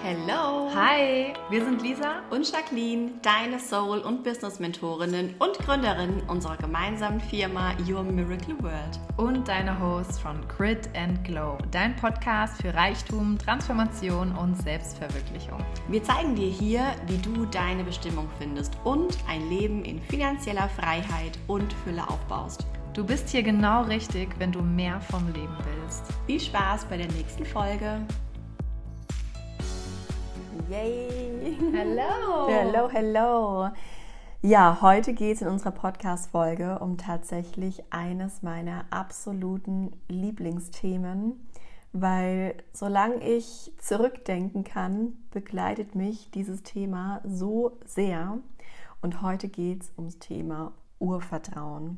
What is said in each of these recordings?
Hello! Hi, wir sind Lisa und Jacqueline, deine Soul- und Business-Mentorinnen und Gründerinnen unserer gemeinsamen Firma Your Miracle World. Und deine Hosts von Grit and Glow, dein Podcast für Reichtum, Transformation und Selbstverwirklichung. Wir zeigen dir hier, wie du deine Bestimmung findest und ein Leben in finanzieller Freiheit und Fülle aufbaust. Du bist hier genau richtig, wenn du mehr vom Leben willst. Viel Spaß bei der nächsten Folge. Yay! Hello! Hello, hello! Ja, heute geht es in unserer Podcast-Folge um tatsächlich eines meiner absoluten Lieblingsthemen, weil solange ich zurückdenken kann, begleitet mich dieses Thema so sehr. Und heute geht es ums Thema Urvertrauen.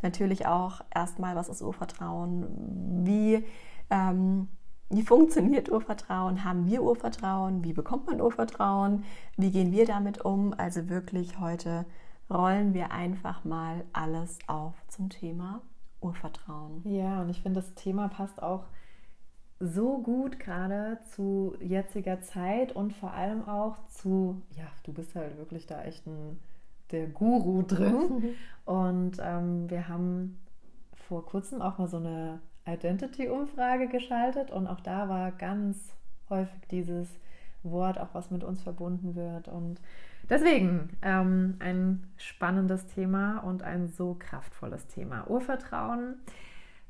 Natürlich auch erstmal, was ist Urvertrauen? Wie ähm, wie funktioniert Urvertrauen? Haben wir Urvertrauen? Wie bekommt man Urvertrauen? Wie gehen wir damit um? Also wirklich heute rollen wir einfach mal alles auf zum Thema Urvertrauen. Ja, und ich finde, das Thema passt auch so gut gerade zu jetziger Zeit und vor allem auch zu, ja, du bist halt wirklich da echt ein, der Guru drin. und ähm, wir haben vor kurzem auch mal so eine Identity-Umfrage geschaltet und auch da war ganz häufig dieses Wort, auch was mit uns verbunden wird. Und deswegen ähm, ein spannendes Thema und ein so kraftvolles Thema. Urvertrauen.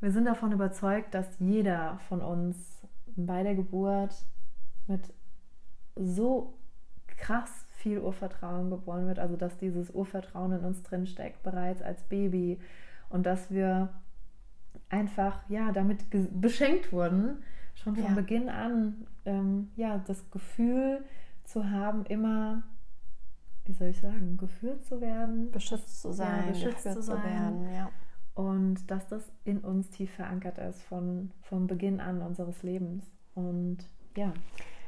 Wir sind davon überzeugt, dass jeder von uns bei der Geburt mit so krass viel Urvertrauen geboren wird, also dass dieses Urvertrauen in uns drinsteckt, bereits als Baby und dass wir einfach ja damit beschenkt wurden, schon von ja. Beginn an ähm, ja das Gefühl zu haben, immer wie soll ich sagen, geführt zu werden, beschützt zu sein, ja, beschützt zu, sein. zu werden, ja. Und dass das in uns tief verankert ist von, von Beginn an unseres Lebens. Und ja.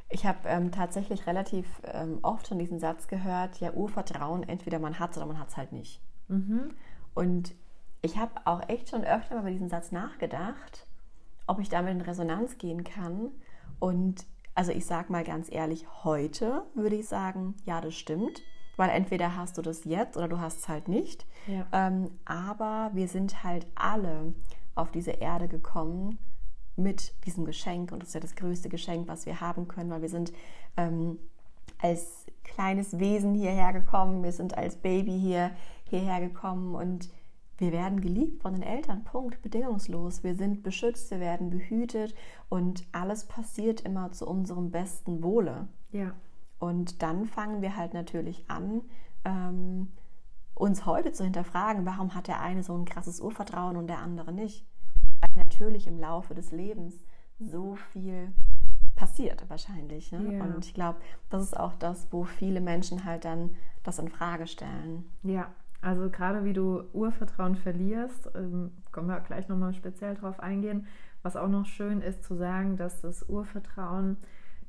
Ich habe ähm, tatsächlich relativ ähm, oft schon diesen Satz gehört, ja, Urvertrauen, entweder man hat es oder man hat es halt nicht. Mhm. Und ich habe auch echt schon öfter mal über diesen Satz nachgedacht, ob ich damit in Resonanz gehen kann. Und also ich sage mal ganz ehrlich, heute würde ich sagen, ja, das stimmt. Weil entweder hast du das jetzt oder du hast es halt nicht. Ja. Ähm, aber wir sind halt alle auf diese Erde gekommen mit diesem Geschenk. Und das ist ja das größte Geschenk, was wir haben können, weil wir sind ähm, als kleines Wesen hierher gekommen. Wir sind als Baby hier hierher gekommen und wir werden geliebt von den Eltern, Punkt, bedingungslos. Wir sind beschützt, wir werden behütet und alles passiert immer zu unserem besten Wohle. Ja. Und dann fangen wir halt natürlich an, ähm, uns heute zu hinterfragen, warum hat der eine so ein krasses Urvertrauen und der andere nicht. Weil natürlich im Laufe des Lebens so viel passiert wahrscheinlich. Ne? Ja. Und ich glaube, das ist auch das, wo viele Menschen halt dann das in Frage stellen. Ja, also gerade wie du Urvertrauen verlierst, ähm, können wir gleich nochmal speziell drauf eingehen. Was auch noch schön ist zu sagen, dass das Urvertrauen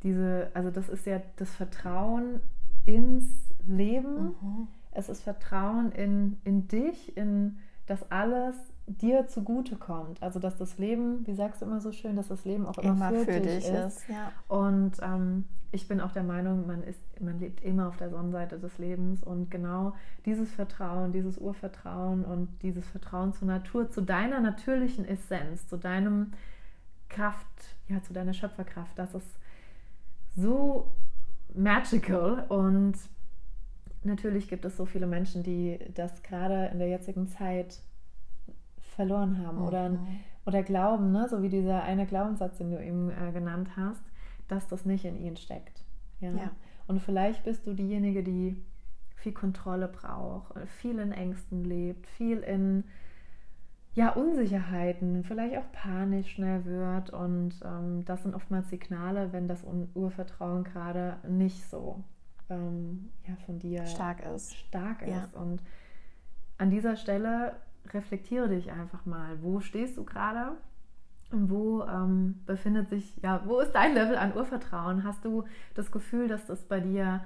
diese, also das ist ja das Vertrauen ins Leben. Mhm. Es ist Vertrauen in, in dich, in das alles dir zugutekommt. Also dass das Leben, wie sagst du immer so schön, dass das Leben auch immer, immer für, für, dich, ist. ist ja. Und ähm, ich bin auch der Meinung, man, ist, man lebt immer auf der Sonnenseite des Lebens und genau dieses Vertrauen, dieses Urvertrauen und dieses Vertrauen zur Natur, zu deiner natürlichen Essenz, zu deinem Kraft, ja, zu deiner Schöpferkraft, das ist so magical und natürlich gibt es so viele Menschen, die das gerade in der jetzigen Zeit verloren haben mhm. oder, oder glauben, ne? so wie dieser eine Glaubenssatz, den du eben äh, genannt hast, dass das nicht in ihnen steckt. Ja? ja? Und vielleicht bist du diejenige, die viel Kontrolle braucht, viel in Ängsten lebt, viel in ja, Unsicherheiten, vielleicht auch panisch schnell wird. Und ähm, das sind oftmals Signale, wenn das Urvertrauen gerade nicht so ähm, ja, von dir stark ist. Stark ist. Ja. Und an dieser Stelle reflektiere dich einfach mal. Wo stehst du gerade? Wo ähm, befindet sich, ja, wo ist dein Level an Urvertrauen? Hast du das Gefühl, dass das bei dir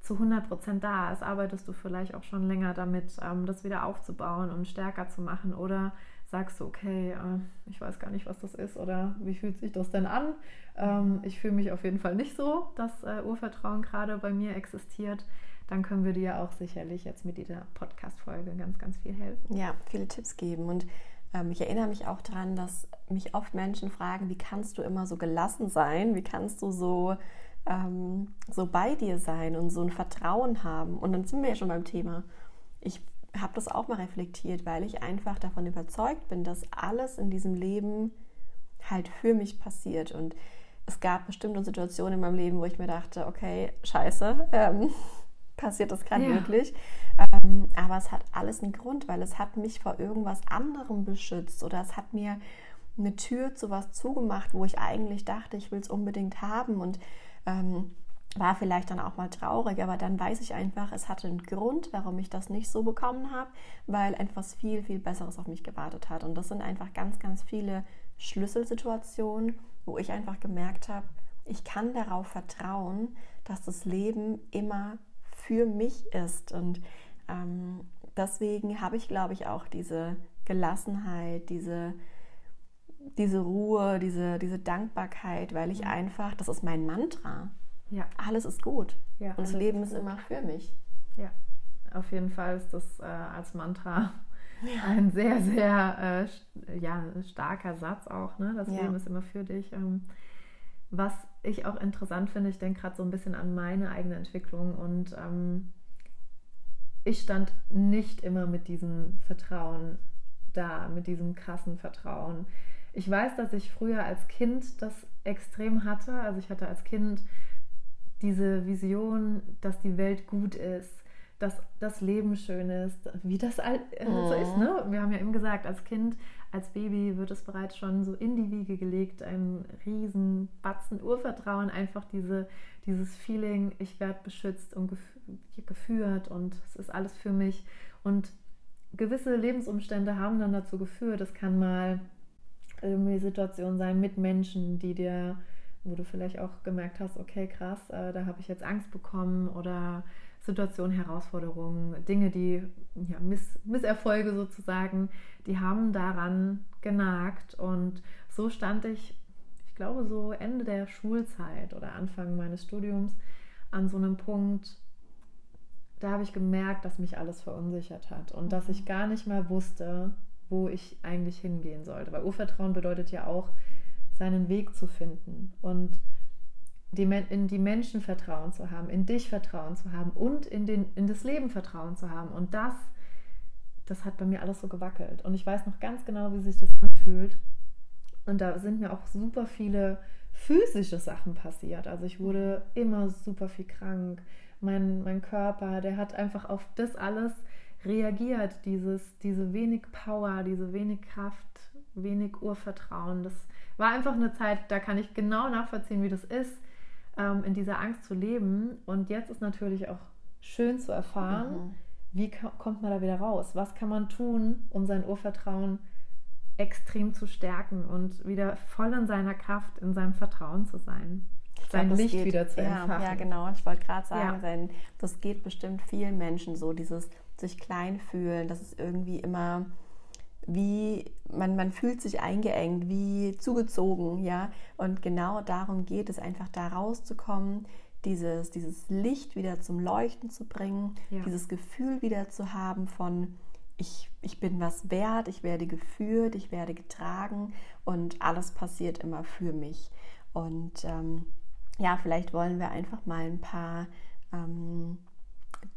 zu 100 Prozent da ist? Arbeitest du vielleicht auch schon länger damit, ähm, das wieder aufzubauen und stärker zu machen? Oder sagst du, okay, äh, ich weiß gar nicht, was das ist oder wie fühlt sich das denn an? Ähm, ich fühle mich auf jeden Fall nicht so, dass äh, Urvertrauen gerade bei mir existiert. Dann können wir dir auch sicherlich jetzt mit dieser Podcast-Folge ganz, ganz viel helfen. Ja, viele Tipps geben. Und ähm, ich erinnere mich auch daran, dass mich oft Menschen fragen, wie kannst du immer so gelassen sein? Wie kannst du so, ähm, so bei dir sein und so ein Vertrauen haben? Und dann sind wir ja schon beim Thema. Ich habe das auch mal reflektiert, weil ich einfach davon überzeugt bin, dass alles in diesem Leben halt für mich passiert. Und es gab bestimmte Situationen in meinem Leben, wo ich mir dachte, okay, scheiße, ähm, passiert das gerade ja. wirklich. Ähm, aber es hat alles einen Grund, weil es hat mich vor irgendwas anderem beschützt oder es hat mir eine Tür zu was zugemacht, wo ich eigentlich dachte, ich will es unbedingt haben und ähm, war vielleicht dann auch mal traurig, aber dann weiß ich einfach, es hatte einen Grund, warum ich das nicht so bekommen habe, weil etwas viel, viel Besseres auf mich gewartet hat. Und das sind einfach ganz, ganz viele Schlüsselsituationen, wo ich einfach gemerkt habe, ich kann darauf vertrauen, dass das Leben immer für mich ist. Und ähm, deswegen habe ich, glaube ich, auch diese Gelassenheit, diese, diese Ruhe, diese, diese Dankbarkeit, weil ich einfach, das ist mein Mantra. Ja. Alles ist gut. Ja, und das Leben ist, ist immer für mich. Ja, auf jeden Fall ist das äh, als Mantra ja. ein sehr, sehr äh, ja, starker Satz auch. Ne? Das ja. Leben ist immer für dich. Ähm, was ich auch interessant finde, ich denke gerade so ein bisschen an meine eigene Entwicklung und ähm, ich stand nicht immer mit diesem Vertrauen da, mit diesem krassen Vertrauen. Ich weiß, dass ich früher als Kind das extrem hatte. Also ich hatte als Kind diese Vision, dass die Welt gut ist, dass das Leben schön ist, wie das halt so ist. Ne? Wir haben ja eben gesagt, als Kind, als Baby wird es bereits schon so in die Wiege gelegt, ein riesen Batzen Urvertrauen, einfach diese, dieses Feeling, ich werde beschützt und geführt und es ist alles für mich. Und gewisse Lebensumstände haben dann dazu geführt, es kann mal irgendwie Situation sein mit Menschen, die dir wo du vielleicht auch gemerkt hast, okay, krass, äh, da habe ich jetzt Angst bekommen oder Situationen, Herausforderungen, Dinge, die ja, Miss, Misserfolge sozusagen, die haben daran genagt. Und so stand ich, ich glaube, so Ende der Schulzeit oder Anfang meines Studiums an so einem Punkt, da habe ich gemerkt, dass mich alles verunsichert hat und dass ich gar nicht mehr wusste, wo ich eigentlich hingehen sollte. Weil Urvertrauen bedeutet ja auch, seinen Weg zu finden und die, in die Menschen Vertrauen zu haben, in dich Vertrauen zu haben und in, den, in das Leben Vertrauen zu haben. Und das, das hat bei mir alles so gewackelt. Und ich weiß noch ganz genau, wie sich das anfühlt. Und da sind mir auch super viele physische Sachen passiert. Also ich wurde immer super viel krank. Mein, mein Körper, der hat einfach auf das alles reagiert. Dieses, diese wenig Power, diese wenig Kraft, wenig Urvertrauen. Das war einfach eine Zeit, da kann ich genau nachvollziehen, wie das ist, ähm, in dieser Angst zu leben. Und jetzt ist natürlich auch schön zu erfahren, mhm. wie kommt man da wieder raus? Was kann man tun, um sein Urvertrauen extrem zu stärken und wieder voll in seiner Kraft, in seinem Vertrauen zu sein? sein glaub, Licht geht, wieder zu ja, entfachen. Ja, genau. Ich wollte gerade sagen, ja. sein, das geht bestimmt vielen Menschen so, dieses sich klein fühlen, dass es irgendwie immer wie man, man fühlt sich eingeengt, wie zugezogen, ja. Und genau darum geht es, einfach da rauszukommen, dieses, dieses Licht wieder zum Leuchten zu bringen, ja. dieses Gefühl wieder zu haben von ich, ich bin was wert, ich werde geführt, ich werde getragen und alles passiert immer für mich. Und ähm, ja, vielleicht wollen wir einfach mal ein paar ähm,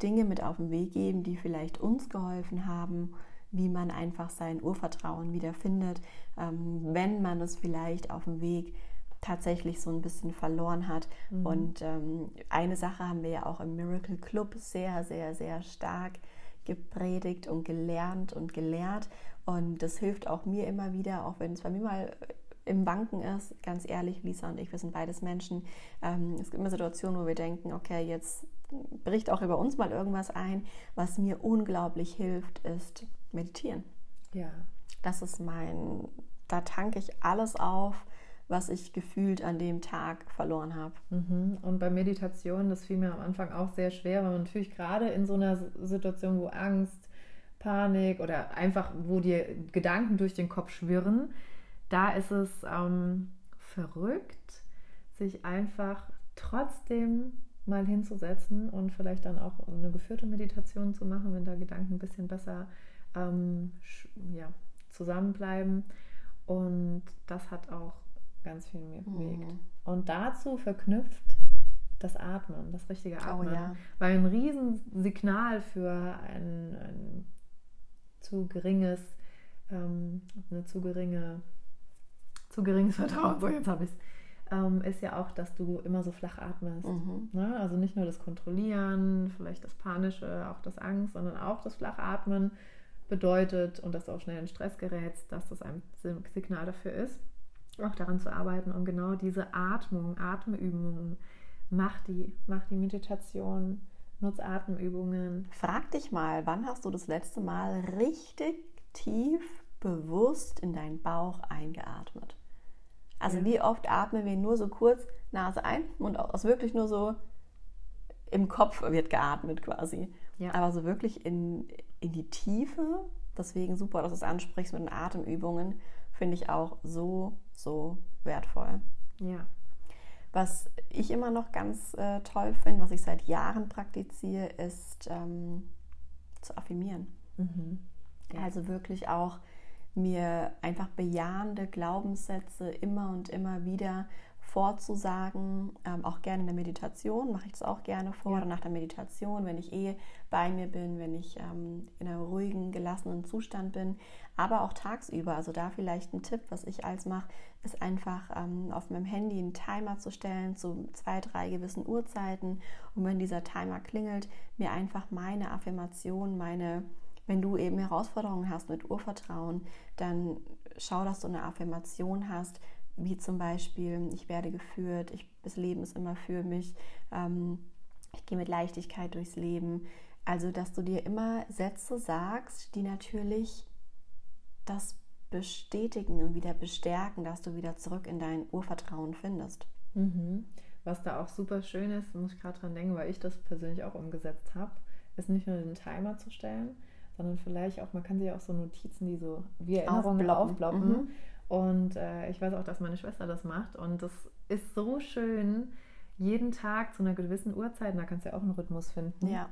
Dinge mit auf den Weg geben, die vielleicht uns geholfen haben wie man einfach sein Urvertrauen wiederfindet, ähm, wenn man es vielleicht auf dem Weg tatsächlich so ein bisschen verloren hat. Mhm. Und ähm, eine Sache haben wir ja auch im Miracle Club sehr, sehr, sehr stark gepredigt und gelernt und gelehrt. Und das hilft auch mir immer wieder, auch wenn es bei mir mal im Banken ist, ganz ehrlich, Lisa und ich, wir sind beides Menschen. Ähm, es gibt immer Situationen, wo wir denken, okay, jetzt bricht auch über uns mal irgendwas ein. Was mir unglaublich hilft, ist meditieren. Ja. Das ist mein, da tanke ich alles auf, was ich gefühlt an dem Tag verloren habe. Mhm. Und bei Meditation, das fiel mir am Anfang auch sehr schwer, weil man natürlich gerade in so einer Situation, wo Angst, Panik oder einfach, wo dir Gedanken durch den Kopf schwirren, da ist es ähm, verrückt, sich einfach trotzdem mal hinzusetzen und vielleicht dann auch eine geführte Meditation zu machen, wenn da Gedanken ein bisschen besser ähm, ja, zusammenbleiben. Und das hat auch ganz viel mir bewegt. Mhm. Und dazu verknüpft das Atmen, das richtige oh Atmen. Oh, ja. Weil ein Riesensignal für ein, ein zu geringes, ähm, eine zu geringe, zu geringes Vertrauen, so jetzt habe ich es, ähm, ist ja auch, dass du immer so flach atmest. Mhm. Ne? Also nicht nur das Kontrollieren, vielleicht das Panische, auch das Angst, sondern auch das Flachatmen bedeutet und dass du auch schnell in Stress gerätst, dass das ein Signal dafür ist, auch daran zu arbeiten und genau diese Atmung, Atemübungen, mach die, mach die Meditation, nutz Atemübungen. Frag dich mal, wann hast du das letzte Mal richtig tief bewusst in deinen Bauch eingeatmet? Also ja. wie oft atmen wir nur so kurz Nase ein, Mund aus, wirklich nur so im Kopf wird geatmet quasi. Ja. Aber so wirklich in, in die Tiefe, deswegen super, dass du es ansprichst mit den Atemübungen, finde ich auch so, so wertvoll. Ja. Was ich immer noch ganz äh, toll finde, was ich seit Jahren praktiziere, ist ähm, zu affirmieren. Mhm. Ja. Also wirklich auch mir einfach bejahende Glaubenssätze immer und immer wieder vorzusagen, ähm, auch gerne in der Meditation, mache ich das auch gerne vor, ja. oder nach der Meditation, wenn ich eh bei mir bin, wenn ich ähm, in einem ruhigen, gelassenen Zustand bin, aber auch tagsüber. Also da vielleicht ein Tipp, was ich als mache, ist einfach ähm, auf meinem Handy einen Timer zu stellen zu zwei, drei gewissen Uhrzeiten und wenn dieser Timer klingelt, mir einfach meine Affirmation, meine wenn du eben Herausforderungen hast mit Urvertrauen, dann schau, dass du eine Affirmation hast, wie zum Beispiel, ich werde geführt, ich, das Leben ist immer für mich, ähm, ich gehe mit Leichtigkeit durchs Leben. Also, dass du dir immer Sätze sagst, die natürlich das bestätigen und wieder bestärken, dass du wieder zurück in dein Urvertrauen findest. Mhm. Was da auch super schön ist, muss ich gerade dran denken, weil ich das persönlich auch umgesetzt habe, ist nicht nur den Timer zu stellen, sondern vielleicht auch, man kann sich auch so Notizen, die so wie Erinnerungen aufploppen. Mhm. Und äh, ich weiß auch, dass meine Schwester das macht. Und das ist so schön, jeden Tag zu einer gewissen Uhrzeit, und da kannst du ja auch einen Rhythmus finden, ja.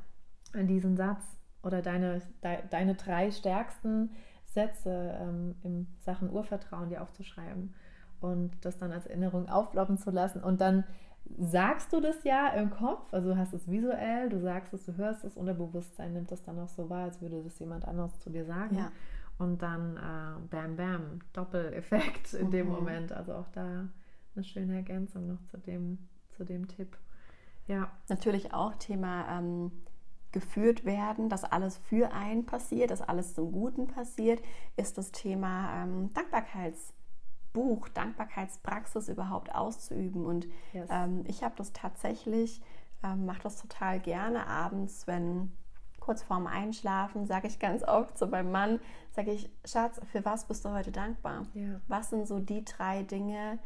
diesen Satz oder deine, de, deine drei stärksten Sätze ähm, in Sachen Urvertrauen dir aufzuschreiben und das dann als Erinnerung aufploppen zu lassen. Und dann sagst du das ja im Kopf, also du hast es visuell, du sagst es, du hörst es, Unterbewusstsein nimmt das dann auch so wahr, als würde das jemand anderes zu dir sagen. Ja. Und dann äh, bam, bam, Doppeleffekt in mhm. dem Moment. Also auch da eine schöne Ergänzung noch zu dem, zu dem Tipp. Ja. Natürlich auch Thema ähm, geführt werden, dass alles für einen passiert, dass alles zum Guten passiert, ist das Thema ähm, Dankbarkeitsbuch, Dankbarkeitspraxis überhaupt auszuüben. Und yes. ähm, ich habe das tatsächlich, ähm, mache das total gerne abends, wenn kurz vorm Einschlafen, sage ich ganz oft zu meinem Mann, sage ich, Schatz, für was bist du heute dankbar? Ja. Was sind so die drei Dinge,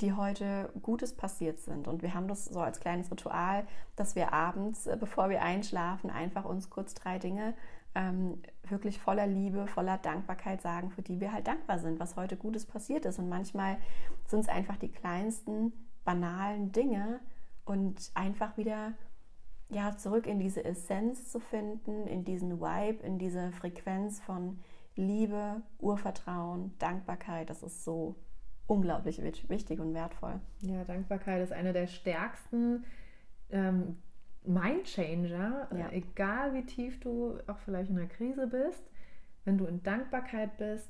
die heute Gutes passiert sind? Und wir haben das so als kleines Ritual, dass wir abends, äh, bevor wir einschlafen, einfach uns kurz drei Dinge ähm, wirklich voller Liebe, voller Dankbarkeit sagen, für die wir halt dankbar sind, was heute Gutes passiert ist. Und manchmal sind es einfach die kleinsten, banalen Dinge und einfach wieder ja, zurück in diese Essenz zu finden, in diesen Vibe, in diese Frequenz von Liebe, Urvertrauen, Dankbarkeit. Das ist so unglaublich wichtig und wertvoll. Ja, Dankbarkeit ist einer der stärksten ähm, Mindchanger, ja. äh, egal wie tief du auch vielleicht in einer Krise bist. Wenn du in Dankbarkeit bist,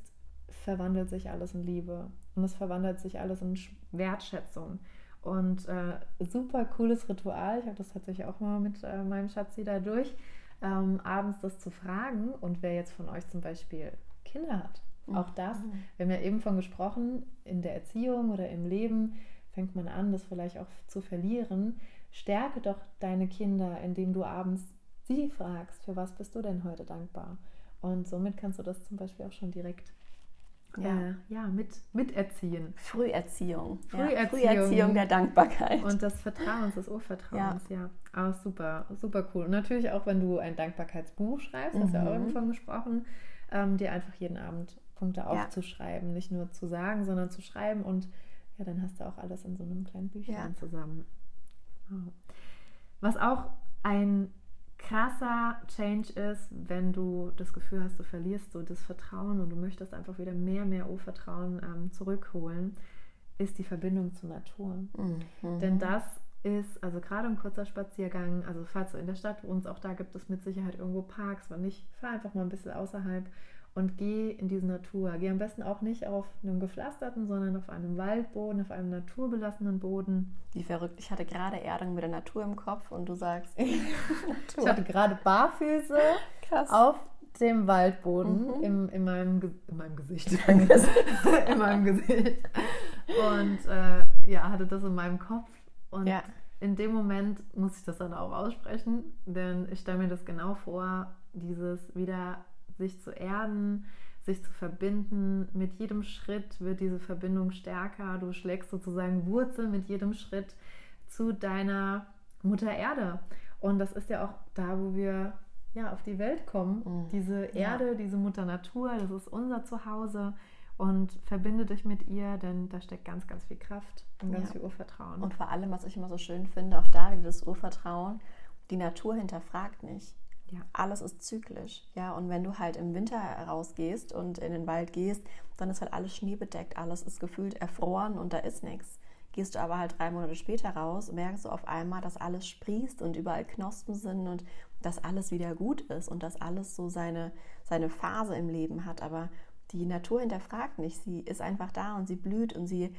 verwandelt sich alles in Liebe und es verwandelt sich alles in Wertschätzung. Und äh, super cooles Ritual. Ich habe das tatsächlich auch mal mit äh, meinem Schatzi da durch, ähm, abends das zu fragen. Und wer jetzt von euch zum Beispiel Kinder hat, mhm. auch das, wir haben ja eben von gesprochen, in der Erziehung oder im Leben fängt man an, das vielleicht auch zu verlieren. Stärke doch deine Kinder, indem du abends sie fragst, für was bist du denn heute dankbar? Und somit kannst du das zum Beispiel auch schon direkt ja, äh, ja mit, miterziehen. Früherziehung. Früherziehung. Ja, Früherziehung der Dankbarkeit. Und des Vertrauens, des Urvertrauens, ja. ja. Auch super, super cool. Und natürlich auch, wenn du ein Dankbarkeitsbuch schreibst, mhm. hast du ja auch mhm. irgendwann gesprochen, ähm, dir einfach jeden Abend Punkte aufzuschreiben. Nicht nur zu sagen, sondern zu schreiben. Und ja, dann hast du auch alles in so einem kleinen Büchlein zusammen. Was auch ein krasser Change ist, wenn du das Gefühl hast, du verlierst so das Vertrauen und du möchtest einfach wieder mehr, mehr Urvertrauen ähm, zurückholen, ist die Verbindung zur Natur. Mhm. Denn das ist, also gerade ein kurzer Spaziergang, also falls du in der Stadt wohnst, auch da gibt es mit Sicherheit irgendwo Parks, wenn nicht, fahr einfach mal ein bisschen außerhalb und geh in diese Natur. Geh am besten auch nicht auf einem gepflasterten, sondern auf einem Waldboden, auf einem naturbelassenen Boden. Wie verrückt. Ich hatte gerade Erdung mit der Natur im Kopf und du sagst. ich hatte gerade Barfüße Krass. auf dem Waldboden mhm. im, in, meinem, in meinem Gesicht. in meinem Gesicht. Und äh, ja, hatte das in meinem Kopf. Und ja. in dem Moment muss ich das dann auch aussprechen, denn ich stelle mir das genau vor, dieses wieder sich zu erden, sich zu verbinden. Mit jedem Schritt wird diese Verbindung stärker. Du schlägst sozusagen Wurzel mit jedem Schritt zu deiner Mutter Erde. Und das ist ja auch da, wo wir ja auf die Welt kommen. Mhm. Diese Erde, ja. diese Mutter Natur, das ist unser Zuhause. Und verbinde dich mit ihr, denn da steckt ganz, ganz viel Kraft und ganz ja. viel Urvertrauen. Und vor allem, was ich immer so schön finde, auch da wieder das Urvertrauen, die Natur hinterfragt nicht. Ja. Alles ist zyklisch. Ja, und wenn du halt im Winter rausgehst und in den Wald gehst, dann ist halt alles schneebedeckt, alles ist gefühlt erfroren und da ist nichts. Gehst du aber halt drei Monate später raus, merkst du auf einmal, dass alles sprießt und überall Knospen sind und dass alles wieder gut ist und dass alles so seine, seine Phase im Leben hat. Aber die Natur hinterfragt nicht. Sie ist einfach da und sie blüht und sie,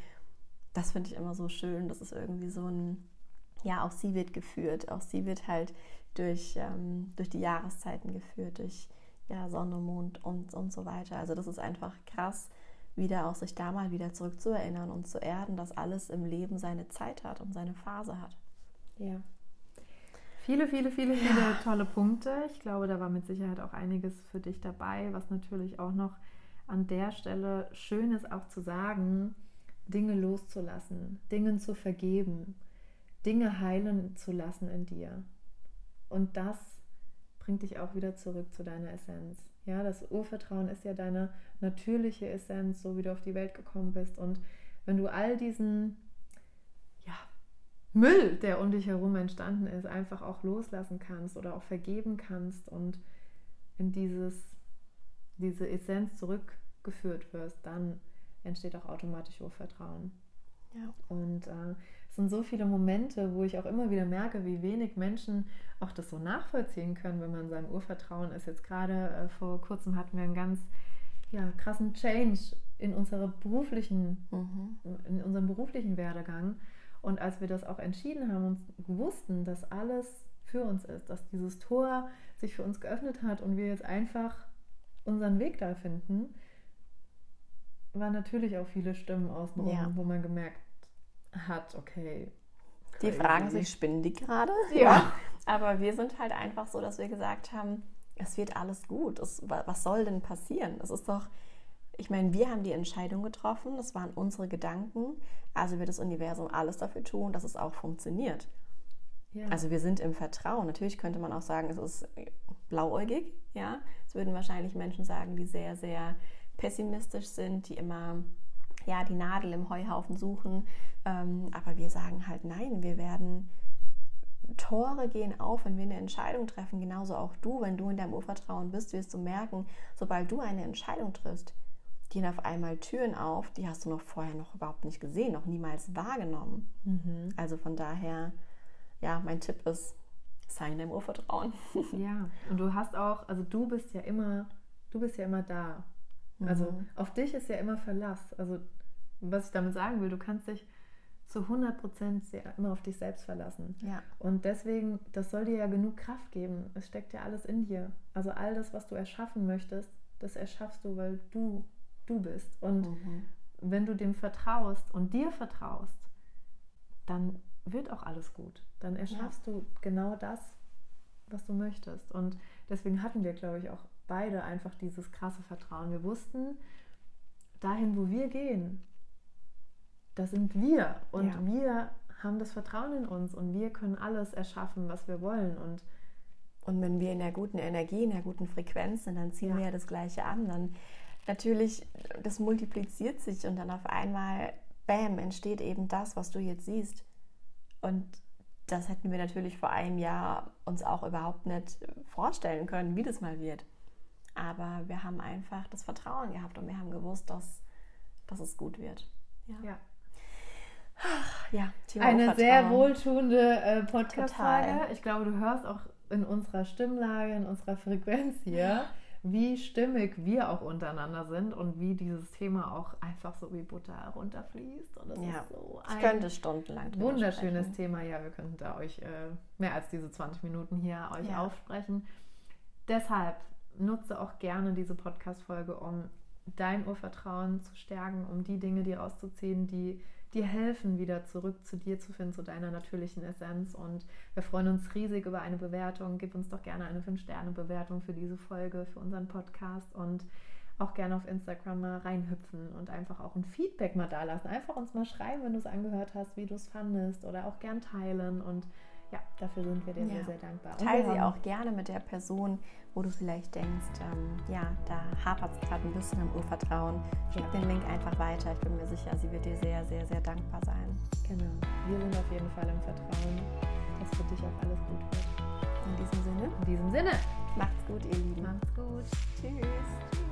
das finde ich immer so schön. Das ist irgendwie so ein, ja, auch sie wird geführt. Auch sie wird halt durch, ähm, durch die Jahreszeiten geführt, durch ja, Sonne, Mond und, und so weiter. Also das ist einfach krass, wieder auch sich da mal wieder zurückzuerinnern und zu erden, dass alles im Leben seine Zeit hat und seine Phase hat. Ja. Viele, viele, viele, viele ja. tolle Punkte. Ich glaube, da war mit Sicherheit auch einiges für dich dabei, was natürlich auch noch an der Stelle schön ist, auch zu sagen, Dinge loszulassen, Dingen zu vergeben, Dinge heilen zu lassen in dir. Und das bringt dich auch wieder zurück zu deiner Essenz. Ja, das Urvertrauen ist ja deine natürliche Essenz, so wie du auf die Welt gekommen bist. Und wenn du all diesen ja, Müll, der um dich herum entstanden ist, einfach auch loslassen kannst oder auch vergeben kannst und in dieses, diese Essenz zurückgeführt wirst, dann entsteht auch automatisch Urvertrauen. Ja. Und äh, es sind so viele Momente, wo ich auch immer wieder merke, wie wenig Menschen auch das so nachvollziehen können, wenn man seinem Urvertrauen ist. Jetzt gerade äh, vor kurzem hatten wir einen ganz ja, krassen Change in unserer beruflichen, mhm. in unserem beruflichen Werdegang. Und als wir das auch entschieden haben und wussten, dass alles für uns ist, dass dieses Tor sich für uns geöffnet hat und wir jetzt einfach unseren Weg da finden, waren natürlich auch viele Stimmen außenrum, ja. wo man gemerkt hat, okay. Crazy. Die fragen sich, spinnen die gerade? Ja. Aber wir sind halt einfach so, dass wir gesagt haben, es wird alles gut. Es, was soll denn passieren? Es ist doch, ich meine, wir haben die Entscheidung getroffen, das waren unsere Gedanken, also wird das Universum alles dafür tun, dass es auch funktioniert. Ja. Also wir sind im Vertrauen. Natürlich könnte man auch sagen, es ist blauäugig, ja. Es würden wahrscheinlich Menschen sagen, die sehr, sehr pessimistisch sind, die immer ja, die Nadel im Heuhaufen suchen. Ähm, aber wir sagen halt nein, wir werden Tore gehen auf, wenn wir eine Entscheidung treffen. Genauso auch du, wenn du in deinem Urvertrauen bist, wirst du merken, sobald du eine Entscheidung triffst, gehen auf einmal Türen auf, die hast du noch vorher noch überhaupt nicht gesehen, noch niemals wahrgenommen. Mhm. Also von daher, ja, mein Tipp ist, sei in deinem Urvertrauen. Ja, und du hast auch, also du bist ja immer, du bist ja immer da. Also mhm. auf dich ist ja immer Verlass. Also was ich damit sagen will, du kannst dich zu 100 Prozent immer auf dich selbst verlassen. Ja. Und deswegen, das soll dir ja genug Kraft geben. Es steckt ja alles in dir. Also all das, was du erschaffen möchtest, das erschaffst du, weil du du bist. Und mhm. wenn du dem vertraust und dir vertraust, dann wird auch alles gut. Dann erschaffst ja. du genau das, was du möchtest. Und deswegen hatten wir, glaube ich, auch beide einfach dieses krasse Vertrauen. Wir wussten, dahin, wo wir gehen, das sind wir. Und ja. wir haben das Vertrauen in uns und wir können alles erschaffen, was wir wollen. Und, und wenn wir in der guten Energie, in der guten Frequenz sind, dann ziehen ja. wir ja das Gleiche an. Dann natürlich, das multipliziert sich und dann auf einmal, bam, entsteht eben das, was du jetzt siehst. Und das hätten wir natürlich vor einem Jahr uns auch überhaupt nicht vorstellen können, wie das mal wird. Aber wir haben einfach das Vertrauen gehabt und wir haben gewusst, dass, dass es gut wird. Ja. ja. Ja, Eine sehr wohltuende äh, Podcast-Frage. Ich glaube, du hörst auch in unserer Stimmlage, in unserer Frequenz hier, wie stimmig wir auch untereinander sind und wie dieses Thema auch einfach so wie Butter runterfließt. Und das ja, ist so ein ich könnte stundenlang wunderschönes sprechen. Thema. Ja, wir könnten da euch äh, mehr als diese 20 Minuten hier euch ja. aufsprechen. Deshalb nutze auch gerne diese Podcast-Folge, um dein Urvertrauen zu stärken, um die Dinge dir rauszuziehen, die dir helfen, wieder zurück zu dir zu finden, zu deiner natürlichen Essenz. Und wir freuen uns riesig über eine Bewertung. Gib uns doch gerne eine 5-Sterne-Bewertung für diese Folge, für unseren Podcast und auch gerne auf Instagram mal reinhüpfen und einfach auch ein Feedback mal da lassen. Einfach uns mal schreiben, wenn du es angehört hast, wie du es fandest oder auch gern teilen und ja, dafür sind wir dir ja. sehr, sehr dankbar. Teile sie auch gerne mit der Person, wo du vielleicht denkst, ähm, ja, da hapert es gerade ein bisschen am Urvertrauen. Schick ja. den Link einfach weiter. Ich bin mir sicher, sie wird dir sehr, sehr, sehr dankbar sein. Genau. Wir sind auf jeden Fall im Vertrauen, dass für dich auch alles gut wird. In diesem Sinne? In diesem Sinne. Macht's gut, ihr Lieben. Macht's gut. Tschüss.